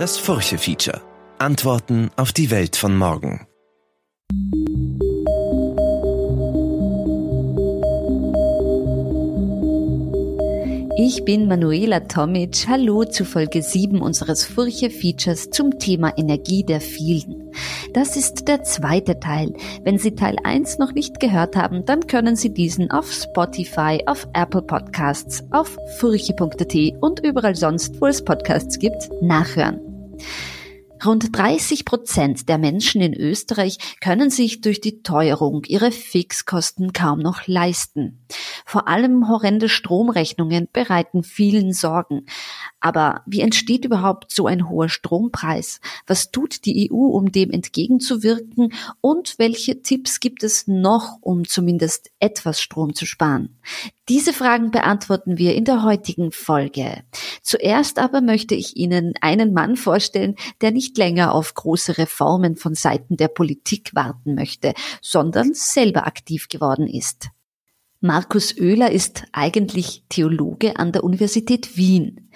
Das Furche-Feature. Antworten auf die Welt von morgen. Ich bin Manuela Tomic. Hallo zu Folge 7 unseres Furche-Features zum Thema Energie der vielen. Das ist der zweite Teil. Wenn Sie Teil 1 noch nicht gehört haben, dann können Sie diesen auf Spotify, auf Apple Podcasts, auf furche.at und überall sonst, wo es Podcasts gibt, nachhören. Rund 30 Prozent der Menschen in Österreich können sich durch die Teuerung ihre Fixkosten kaum noch leisten. Vor allem horrende Stromrechnungen bereiten vielen Sorgen. Aber wie entsteht überhaupt so ein hoher Strompreis? Was tut die EU, um dem entgegenzuwirken? Und welche Tipps gibt es noch, um zumindest etwas Strom zu sparen? Diese Fragen beantworten wir in der heutigen Folge. Zuerst aber möchte ich Ihnen einen Mann vorstellen, der nicht länger auf große Reformen von Seiten der Politik warten möchte, sondern selber aktiv geworden ist. Markus Oehler ist eigentlich Theologe an der Universität Wien.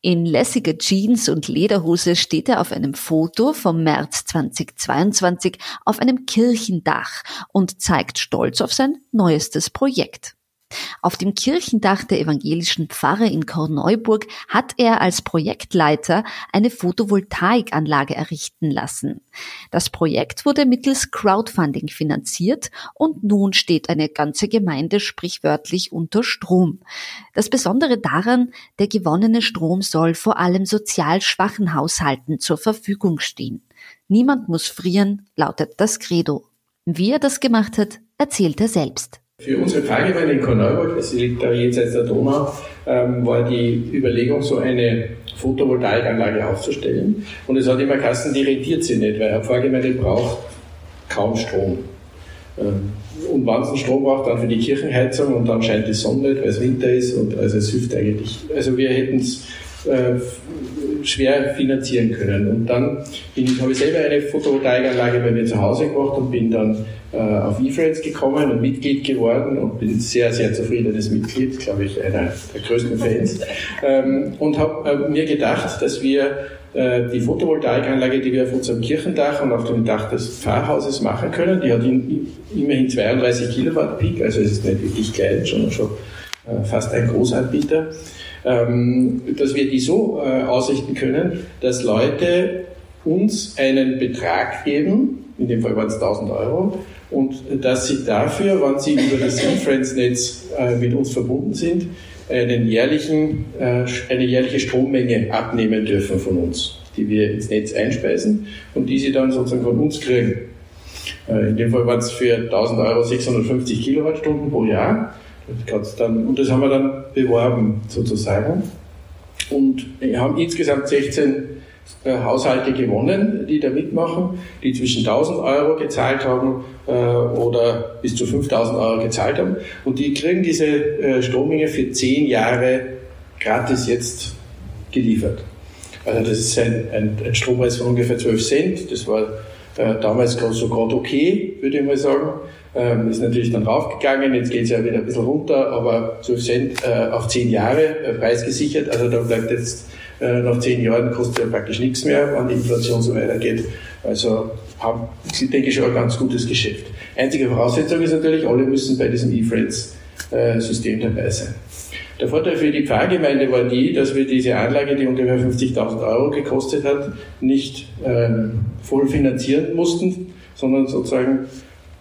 In lässiger Jeans und Lederhose steht er auf einem Foto vom März 2022 auf einem Kirchendach und zeigt stolz auf sein neuestes Projekt. Auf dem Kirchendach der evangelischen Pfarre in Korneuburg hat er als Projektleiter eine Photovoltaikanlage errichten lassen. Das Projekt wurde mittels Crowdfunding finanziert und nun steht eine ganze Gemeinde sprichwörtlich unter Strom. Das Besondere daran, der gewonnene Strom soll vor allem sozial schwachen Haushalten zur Verfügung stehen. Niemand muss frieren, lautet das Credo. Wie er das gemacht hat, erzählt er selbst. Für unsere Pfarrgemeinde in Korneuburg, das liegt da jenseits der Donau, ähm, war die Überlegung, so eine Photovoltaikanlage aufzustellen. Und es hat immer Kassen, die rentiert sich nicht, weil eine Pfarrgemeinde braucht kaum Strom. Ähm, und wenn es Strom braucht, dann für die Kirchenheizung und dann scheint die Sonne nicht, weil es Winter ist und also es hilft eigentlich. Also wir hätten es äh, schwer finanzieren können. Und dann habe ich selber eine Photovoltaikanlage bei mir zu Hause gemacht und bin dann äh, auf eFriends gekommen und Mitglied geworden und bin sehr, sehr zufriedenes Mitglied, glaube ich, einer der größten Fans. Ähm, und habe äh, mir gedacht, dass wir äh, die Photovoltaikanlage, die wir auf unserem Kirchendach und auf dem Dach des Pfarrhauses machen können, die hat in, immerhin 32 Kilowatt Peak, also es ist nicht wirklich klein, sondern schon äh, fast ein Großanbieter, dass wir die so äh, ausrichten können, dass Leute uns einen Betrag geben, in dem Fall waren es 1000 Euro, und dass sie dafür, wenn sie über das eFriends-Netz äh, mit uns verbunden sind, einen jährlichen, äh, eine jährliche Strommenge abnehmen dürfen von uns, die wir ins Netz einspeisen und die sie dann sozusagen von uns kriegen. In dem Fall waren es für 1000 Euro 650 Kilowattstunden pro Jahr. Das dann, und das haben wir dann beworben sozusagen. Und wir haben insgesamt 16 äh, Haushalte gewonnen, die da mitmachen, die zwischen 1000 Euro gezahlt haben äh, oder bis zu 5000 Euro gezahlt haben. Und die kriegen diese äh, Strommenge für 10 Jahre gratis jetzt geliefert. Also das ist ein, ein, ein Strompreis von ungefähr 12 Cent. Das war äh, damals so gerade okay, würde ich mal sagen. Ähm, ist natürlich dann raufgegangen, jetzt geht es ja wieder ein bisschen runter, aber 12 Cent äh, auf 10 Jahre äh, preisgesichert. Also da bleibt jetzt äh, nach zehn Jahren kostet ja praktisch nichts mehr, wenn die Inflation so weitergeht. Also haben, denke ich, schon ein ganz gutes Geschäft. Einzige Voraussetzung ist natürlich, alle müssen bei diesem E-Friends-System dabei sein. Der Vorteil für die Pfarrgemeinde war die, dass wir diese Anlage, die ungefähr 50.000 Euro gekostet hat, nicht ähm, voll finanzieren mussten, sondern sozusagen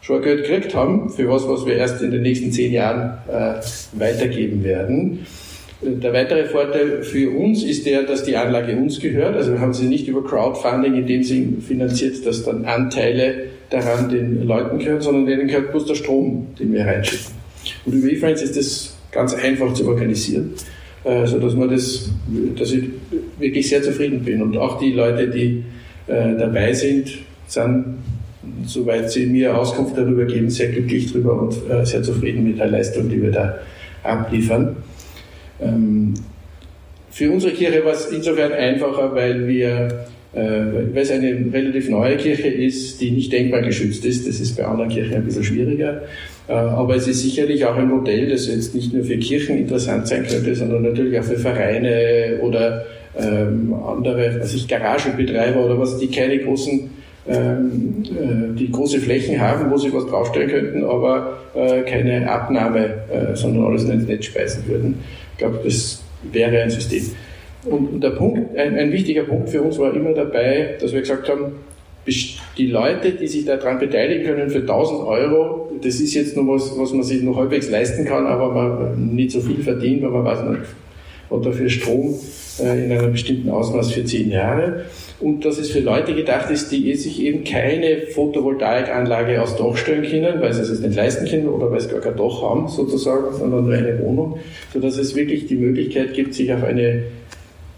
schon Geld gekriegt haben für was, was wir erst in den nächsten zehn Jahren äh, weitergeben werden. Der weitere Vorteil für uns ist der, dass die Anlage uns gehört. Also wir haben sie nicht über Crowdfunding in dem Sinn finanziert, dass dann Anteile daran den Leuten gehören, sondern denen gehört bloß der Strom, den wir reinschicken. Und über eFriends ist das ganz einfach zu organisieren, äh, so dass man das, dass ich wirklich sehr zufrieden bin. Und auch die Leute, die äh, dabei sind, sind, soweit sie mir Auskunft darüber geben, sehr glücklich darüber und äh, sehr zufrieden mit der Leistung, die wir da abliefern. Ähm, für unsere Kirche war es insofern einfacher, weil wir äh, weil es eine relativ neue Kirche ist, die nicht denkmalgeschützt ist. Das ist bei anderen Kirchen ein bisschen schwieriger. Äh, aber es ist sicherlich auch ein Modell, das jetzt nicht nur für Kirchen interessant sein könnte, sondern natürlich auch für Vereine oder ähm, andere, was ich Garagenbetreiber oder was, die keine großen ähm, äh, die große Flächen haben, wo sie was draufstellen könnten, aber äh, keine Abnahme, äh, sondern alles ins Netz speisen würden. Ich glaube, das wäre ein System. Und, der Punkt, ein, ein wichtiger Punkt für uns war immer dabei, dass wir gesagt haben, die Leute, die sich daran beteiligen können für 1000 Euro, das ist jetzt noch was, was man sich noch halbwegs leisten kann, aber man nicht so viel verdient, weil man weiß, man hat dafür Strom in einem bestimmten Ausmaß für 10 Jahre und dass es für Leute gedacht ist, die sich eben keine Photovoltaikanlage aufs Dach stellen können, weil sie es nicht leisten können oder weil sie gar kein Dach haben sozusagen, sondern nur eine Wohnung, sodass es wirklich die Möglichkeit gibt, sich auf eine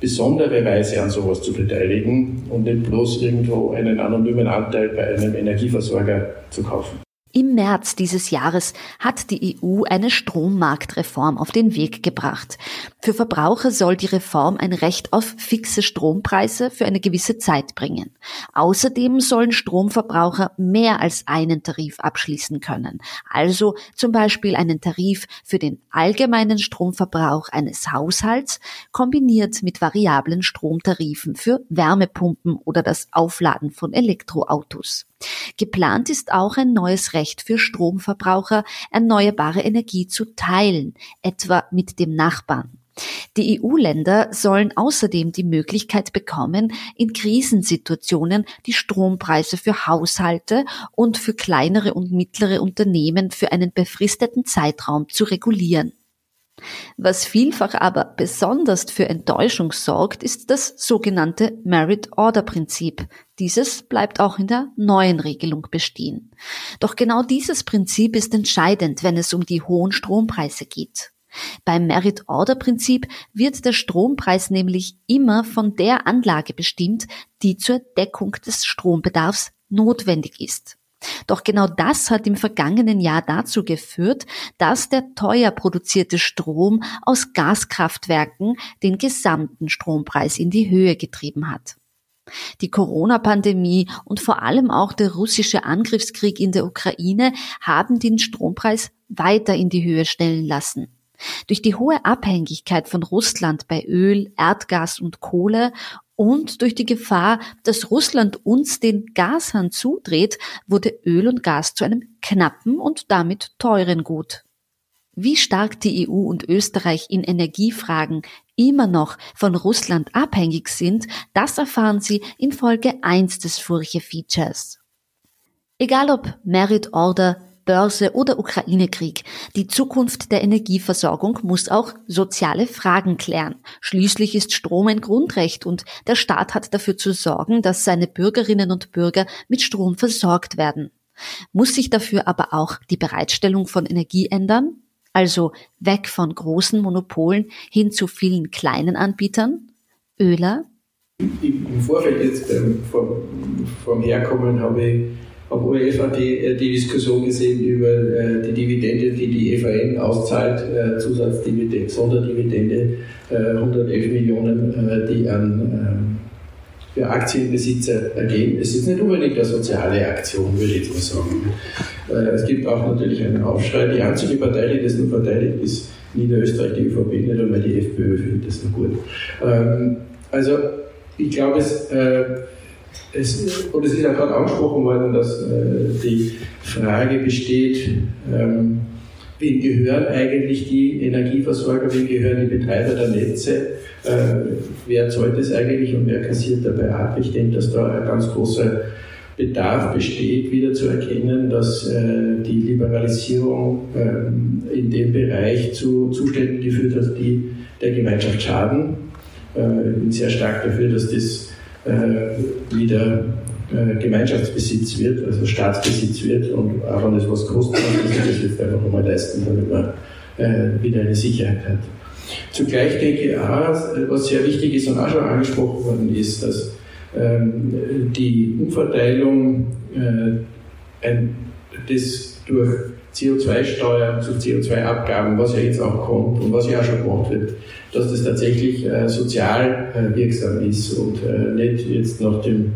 besondere Weise an sowas zu beteiligen und nicht bloß irgendwo einen anonymen Anteil bei einem Energieversorger zu kaufen. Im März dieses Jahres hat die EU eine Strommarktreform auf den Weg gebracht. Für Verbraucher soll die Reform ein Recht auf fixe Strompreise für eine gewisse Zeit bringen. Außerdem sollen Stromverbraucher mehr als einen Tarif abschließen können. Also zum Beispiel einen Tarif für den allgemeinen Stromverbrauch eines Haushalts kombiniert mit variablen Stromtarifen für Wärmepumpen oder das Aufladen von Elektroautos. Geplant ist auch ein neues Recht für Stromverbraucher, erneuerbare Energie zu teilen, etwa mit dem Nachbarn. Die EU-Länder sollen außerdem die Möglichkeit bekommen, in Krisensituationen die Strompreise für Haushalte und für kleinere und mittlere Unternehmen für einen befristeten Zeitraum zu regulieren. Was vielfach aber besonders für Enttäuschung sorgt, ist das sogenannte Merit-Order-Prinzip. Dieses bleibt auch in der neuen Regelung bestehen. Doch genau dieses Prinzip ist entscheidend, wenn es um die hohen Strompreise geht. Beim Merit-Order-Prinzip wird der Strompreis nämlich immer von der Anlage bestimmt, die zur Deckung des Strombedarfs notwendig ist. Doch genau das hat im vergangenen Jahr dazu geführt, dass der teuer produzierte Strom aus Gaskraftwerken den gesamten Strompreis in die Höhe getrieben hat. Die Corona-Pandemie und vor allem auch der russische Angriffskrieg in der Ukraine haben den Strompreis weiter in die Höhe stellen lassen. Durch die hohe Abhängigkeit von Russland bei Öl, Erdgas und Kohle und durch die Gefahr, dass Russland uns den Gashahn zudreht, wurde Öl und Gas zu einem knappen und damit teuren Gut. Wie stark die EU und Österreich in Energiefragen immer noch von Russland abhängig sind, das erfahren Sie in Folge 1 des Furche-Features. Egal ob Merit Order, Börse oder Ukraine-Krieg. Die Zukunft der Energieversorgung muss auch soziale Fragen klären. Schließlich ist Strom ein Grundrecht und der Staat hat dafür zu sorgen, dass seine Bürgerinnen und Bürger mit Strom versorgt werden. Muss sich dafür aber auch die Bereitstellung von Energie ändern? Also weg von großen Monopolen hin zu vielen kleinen Anbietern? Öler? Im Vorfeld jetzt ähm, vom, vom Herkommen habe ich auf UEFA die, äh, die Diskussion gesehen über äh, die Dividende, die die EVN auszahlt, äh, Zusatzdividende, Sonderdividende, 111 Millionen, die an für Aktienbesitzer ergeben. Es ist nicht unbedingt eine soziale Aktion, würde ich mal sagen. Es gibt auch natürlich einen Aufschrei. Die einzige Partei, die das nur verteidigt, ist Niederösterreich, die ÖVP, nicht einmal die FPÖ findet das nur gut. Ähm, also ich glaube, es es, und es ist ja gerade angesprochen worden, dass äh, die Frage besteht, ähm, wem gehören eigentlich die Energieversorger, wem gehören die Betreiber der Netze, äh, wer zahlt das eigentlich und wer kassiert dabei ab. Ich denke, dass da ein ganz großer Bedarf besteht, wieder zu erkennen, dass äh, die Liberalisierung äh, in dem Bereich zu Zuständen geführt hat, die der Gemeinschaft schaden. Äh, ich bin sehr stark dafür, dass das äh, wieder äh, Gemeinschaftsbesitz wird, also Staatsbesitz wird und auch wenn das was kostet, muss man das jetzt einfach nochmal leisten, damit man äh, wieder eine Sicherheit hat. Zugleich denke ich auch, was sehr wichtig ist und auch schon angesprochen worden ist, dass ähm, die Umverteilung äh, ein, das durch CO2-Steuern zu CO2-Abgaben, was ja jetzt auch kommt und was ja auch schon gemacht wird, dass das tatsächlich äh, sozial äh, wirksam ist und äh, nicht jetzt nach dem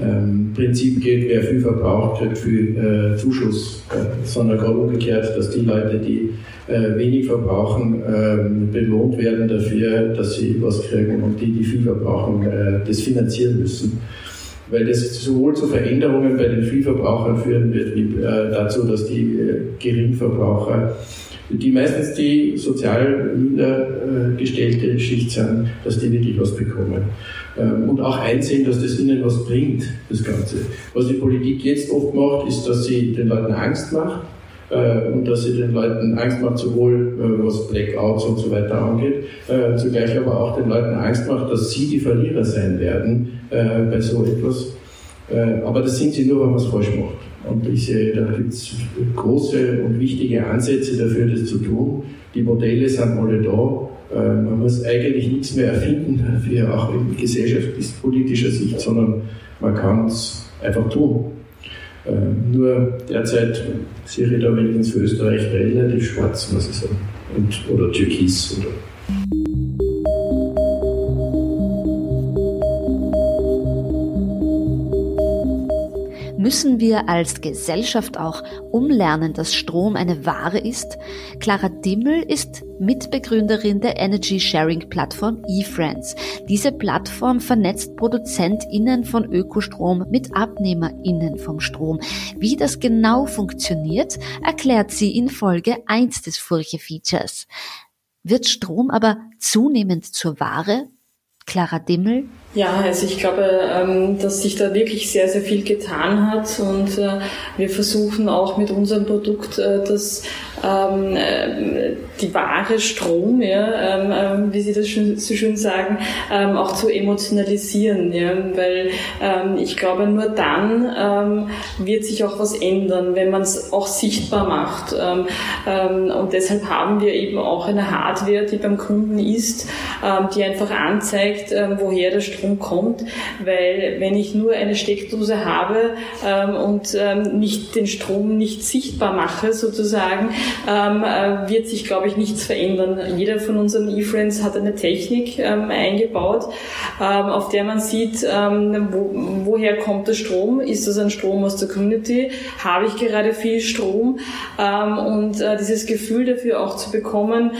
ähm, Prinzip geht, wer viel verbraucht, kriegt viel Zuschuss, sondern gerade umgekehrt, dass die Leute, die wenig verbrauchen, ähm, belohnt werden dafür, dass sie was kriegen und die, die viel verbrauchen, das finanzieren müssen. Weil das sowohl zu Veränderungen bei den Vielverbrauchern führen wird, wie äh, dazu, dass die äh, Geringverbraucher die meistens die sozial niedergestellte Schicht sind, dass die wirklich was bekommen. Ähm, und auch einsehen, dass das ihnen was bringt, das Ganze. Was die Politik jetzt oft macht, ist, dass sie den Leuten Angst macht äh, und dass sie den Leuten Angst macht, sowohl äh, was Blackouts und so weiter angeht, äh, zugleich aber auch den Leuten Angst macht, dass sie die Verlierer sein werden bei so etwas. Aber das sind sie nur, wenn man es falsch macht. Und ich sehe, da gibt es große und wichtige Ansätze dafür, das zu tun. Die Modelle sind alle da. Ähm, man muss eigentlich nichts mehr erfinden, dafür auch in gesellschaftspolitischer Sicht, sondern man kann es einfach tun. Ähm, nur derzeit sehe ich da wenigstens für Österreich relativ schwarz, muss ich sagen. Und, oder türkis. Oder Müssen wir als Gesellschaft auch umlernen, dass Strom eine Ware ist? Clara Dimmel ist Mitbegründerin der Energy Sharing Plattform eFriends. Diese Plattform vernetzt ProduzentInnen von Ökostrom mit AbnehmerInnen vom Strom. Wie das genau funktioniert, erklärt sie in Folge 1 des Furche-Features. Wird Strom aber zunehmend zur Ware? Clara Dimmel ja, also ich glaube, ähm, dass sich da wirklich sehr, sehr viel getan hat und äh, wir versuchen auch mit unserem Produkt äh, das ähm, äh, die wahre Strom, ja, ähm, wie Sie das so schön sagen, auch zu emotionalisieren, ja, weil ich glaube, nur dann wird sich auch was ändern, wenn man es auch sichtbar macht. Und deshalb haben wir eben auch eine Hardware, die beim Kunden ist, die einfach anzeigt, woher der Strom kommt, weil wenn ich nur eine Steckdose habe ähm, und ähm, nicht den Strom nicht sichtbar mache sozusagen, ähm, äh, wird sich, glaube ich, nichts verändern. Jeder von unseren E-Friends hat eine Technik ähm, eingebaut, ähm, auf der man sieht, ähm, wo, woher kommt der Strom? Ist das ein Strom aus der Community? Habe ich gerade viel Strom? Und äh, dieses Gefühl dafür auch zu bekommen,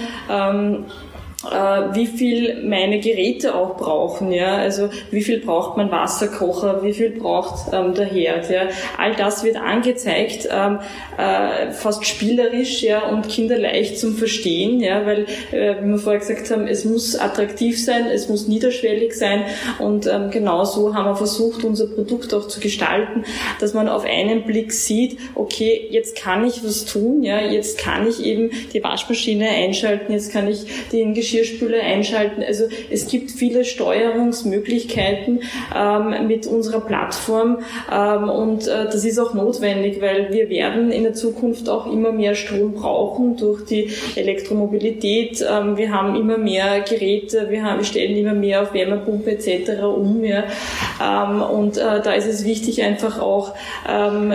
wie viel meine Geräte auch brauchen, ja, also wie viel braucht mein Wasserkocher, wie viel braucht ähm, der Herd, ja, all das wird angezeigt, ähm, äh, fast spielerisch, ja, und kinderleicht zum Verstehen, ja, weil, äh, wie wir vorher gesagt haben, es muss attraktiv sein, es muss niederschwellig sein. Und ähm, genau so haben wir versucht, unser Produkt auch zu gestalten, dass man auf einen Blick sieht, okay, jetzt kann ich was tun, ja, jetzt kann ich eben die Waschmaschine einschalten, jetzt kann ich den Geschirrspüler einschalten. Also es gibt viele Steuerungsmöglichkeiten ähm, mit unserer Plattform ähm, und äh, das ist auch notwendig, weil wir werden in der Zukunft auch immer mehr Strom brauchen durch die Elektromobilität. Ähm, wir haben immer mehr Geräte, wir, haben, wir stellen immer mehr auf Wärmepumpe etc. um. Ja. Ähm, und äh, da ist es wichtig, einfach auch ähm,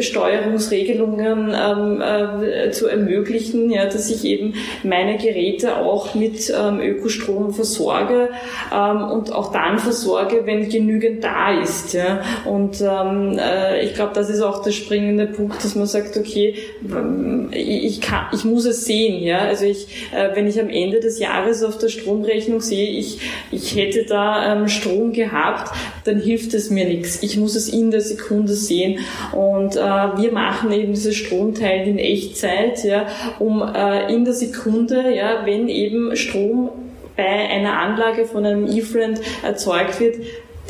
Steuerungsregelungen ähm, äh, zu ermöglichen, ja, dass ich eben meine Geräte auch mit mit ähm, Ökostrom versorge ähm, und auch dann versorge, wenn genügend da ist. Ja? Und ähm, äh, ich glaube, das ist auch der springende Punkt, dass man sagt, okay, ich, kann, ich muss es sehen. Ja? Also ich, äh, wenn ich am Ende des Jahres auf der Stromrechnung sehe, ich, ich hätte da ähm, Strom gehabt, dann hilft es mir nichts. Ich muss es in der Sekunde sehen. Und äh, wir machen eben dieses Stromteil in Echtzeit, ja, um äh, in der Sekunde, ja, wenn eben Strom bei einer Anlage von einem E-Friend erzeugt wird,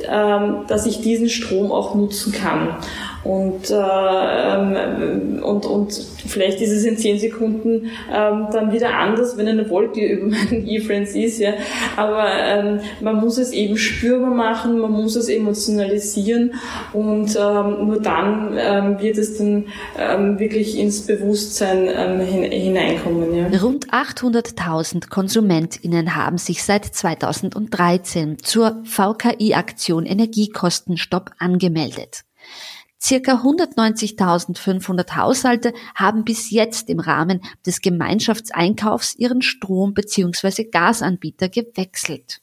ähm, dass ich diesen Strom auch nutzen kann. Und, äh, ähm, und, und vielleicht ist es in zehn Sekunden ähm, dann wieder anders, wenn eine Wolke über meinen E-Friends ist. Ja. Aber ähm, man muss es eben spürbar machen, man muss es emotionalisieren und ähm, nur dann ähm, wird es dann ähm, wirklich ins Bewusstsein ähm, hineinkommen. Ja. Rund 800.000 KonsumentInnen haben sich seit 2013 zur VKI-Aktion Energiekostenstopp angemeldet. Circa 190.500 Haushalte haben bis jetzt im Rahmen des Gemeinschaftseinkaufs ihren Strom- bzw. Gasanbieter gewechselt.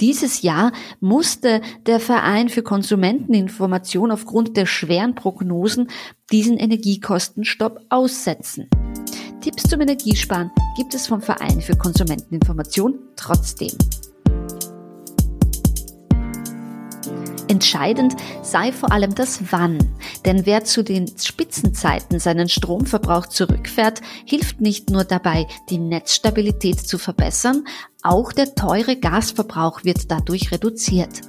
Dieses Jahr musste der Verein für Konsumenteninformation aufgrund der schweren Prognosen diesen Energiekostenstopp aussetzen. Tipps zum Energiesparen gibt es vom Verein für Konsumenteninformation trotzdem. Entscheidend sei vor allem das Wann, denn wer zu den Spitzenzeiten seinen Stromverbrauch zurückfährt, hilft nicht nur dabei, die Netzstabilität zu verbessern, auch der teure Gasverbrauch wird dadurch reduziert.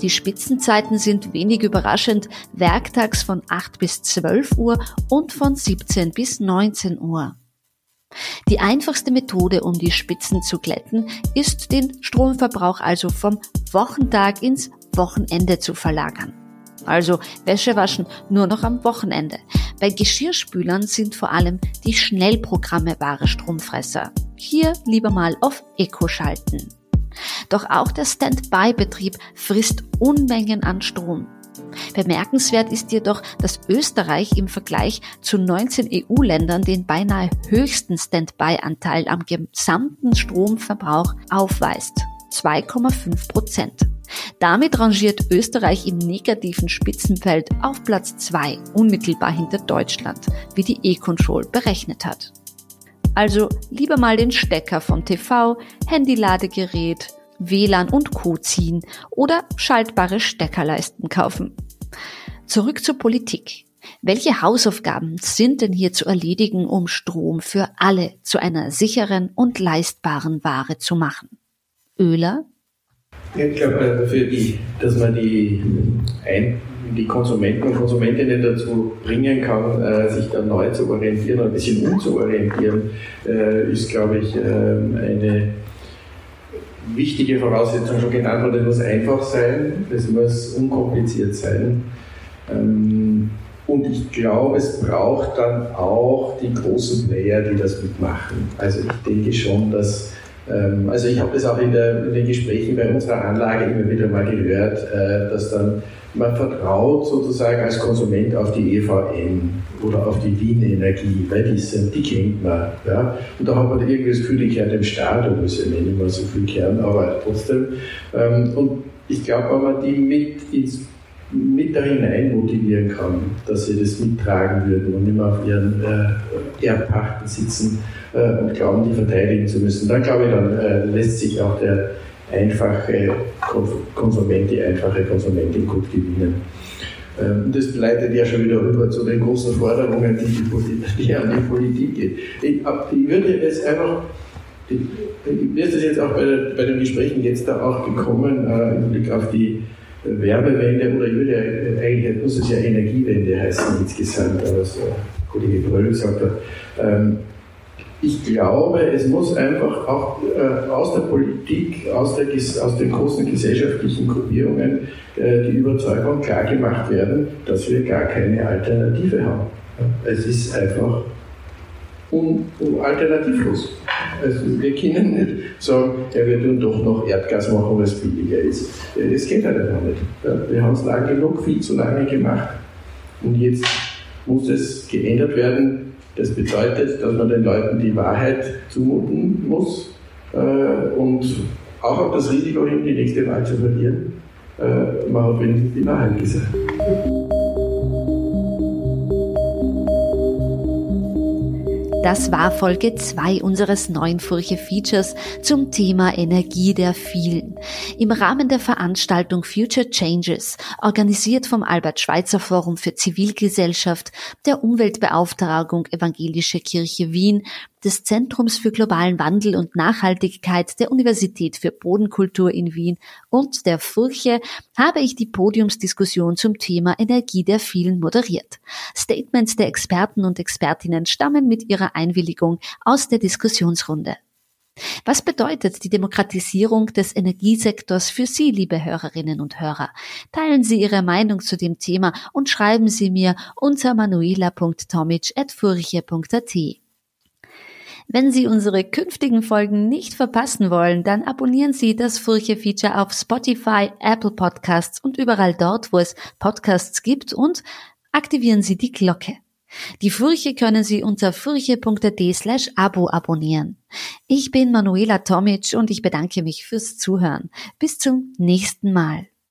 Die Spitzenzeiten sind wenig überraschend werktags von 8 bis 12 Uhr und von 17 bis 19 Uhr. Die einfachste Methode, um die Spitzen zu glätten, ist den Stromverbrauch also vom Wochentag ins Wochenende zu verlagern. Also Wäsche waschen nur noch am Wochenende. Bei Geschirrspülern sind vor allem die Schnellprogramme wahre Stromfresser. Hier lieber mal auf Eco schalten. Doch auch der Standby-Betrieb frisst Unmengen an Strom. Bemerkenswert ist jedoch, dass Österreich im Vergleich zu 19 EU-Ländern den beinahe höchsten Standby-Anteil am gesamten Stromverbrauch aufweist. 2,5 Prozent. Damit rangiert Österreich im negativen Spitzenfeld auf Platz 2, unmittelbar hinter Deutschland, wie die E-Control berechnet hat. Also lieber mal den Stecker vom TV, Handyladegerät, WLAN und Co. ziehen oder schaltbare Steckerleisten kaufen. Zurück zur Politik. Welche Hausaufgaben sind denn hier zu erledigen, um Strom für alle zu einer sicheren und leistbaren Ware zu machen? Öler? Ich glaube, für die, dass man die, ein, die Konsumenten und Konsumentinnen dazu bringen kann, äh, sich dann neu zu orientieren, ein bisschen umzuorientieren, äh, ist, glaube ich, äh, eine wichtige Voraussetzung schon genannt worden. Es muss einfach sein, es muss unkompliziert sein. Ähm, und ich glaube, es braucht dann auch die großen Player, die das mitmachen. Also ich denke schon, dass also ich habe das auch in, der, in, den Gesprächen bei unserer Anlage immer wieder mal gehört, äh, dass dann man vertraut sozusagen als Konsument auf die EVN oder auf die Wien Energie, weil die sind, die kennt man. Ja? Und da hat man irgendwie das Gefühl, die gehört dem Staat, obwohl sie nicht immer so viel kehren, aber trotzdem. Ähm, und ich glaube, wenn man die mit, ins, da hinein motivieren kann, dass sie das mittragen würden und mehr auf ihren äh, Erbpachten sitzen, äh, und glauben, die verteidigen zu müssen, dann glaube ich, dann äh, lässt sich auch der einfache Konsument, die einfache Konsumentin gut gewinnen. Ähm, das leitet ja schon wieder rüber zu den großen Forderungen, die, die, die an die Politik gehen. Ich, ich würde jetzt einfach mir ist das jetzt auch bei, bei, den Gesprächen jetzt da auch gekommen, äh, im Blick auf die Werbewende, oder ich würde ja, eigentlich muss es ja Energiewende heißen insgesamt, was Kollege Bröll gesagt hat. Ähm, ich glaube, es muss einfach auch äh, aus der Politik, aus, der, aus den großen gesellschaftlichen Gruppierungen äh, die Überzeugung klar gemacht werden, dass wir gar keine Alternative haben. Es ist einfach un, un alternativlos. Also wir können nicht sagen, ja, wir tun doch noch Erdgas machen, weil es billiger ist. Das geht halt einfach nicht. Wir haben es lange genug, viel zu lange gemacht. Und jetzt muss es geändert werden, das bedeutet, dass man den Leuten die Wahrheit zumuten muss äh, und auch auf das Risiko hin, die nächste Wahl zu verlieren. Äh, man hat wenigstens die Wahrheit gesagt. Das war Folge 2 unseres neuen Furche Features zum Thema Energie der vielen. Im Rahmen der Veranstaltung Future Changes, organisiert vom Albert Schweitzer Forum für Zivilgesellschaft, der Umweltbeauftragung Evangelische Kirche Wien, des Zentrums für globalen Wandel und Nachhaltigkeit der Universität für Bodenkultur in Wien und der Furche habe ich die Podiumsdiskussion zum Thema Energie der vielen moderiert. Statements der Experten und Expertinnen stammen mit ihrer Einwilligung aus der Diskussionsrunde. Was bedeutet die Demokratisierung des Energiesektors für Sie, liebe Hörerinnen und Hörer? Teilen Sie Ihre Meinung zu dem Thema und schreiben Sie mir unter manuela.tomic.furche.at. Wenn Sie unsere künftigen Folgen nicht verpassen wollen, dann abonnieren Sie das Furche-Feature auf Spotify, Apple Podcasts und überall dort, wo es Podcasts gibt und aktivieren Sie die Glocke. Die Furche können Sie unter furche.at slash Abo abonnieren. Ich bin Manuela Tomic und ich bedanke mich fürs Zuhören. Bis zum nächsten Mal.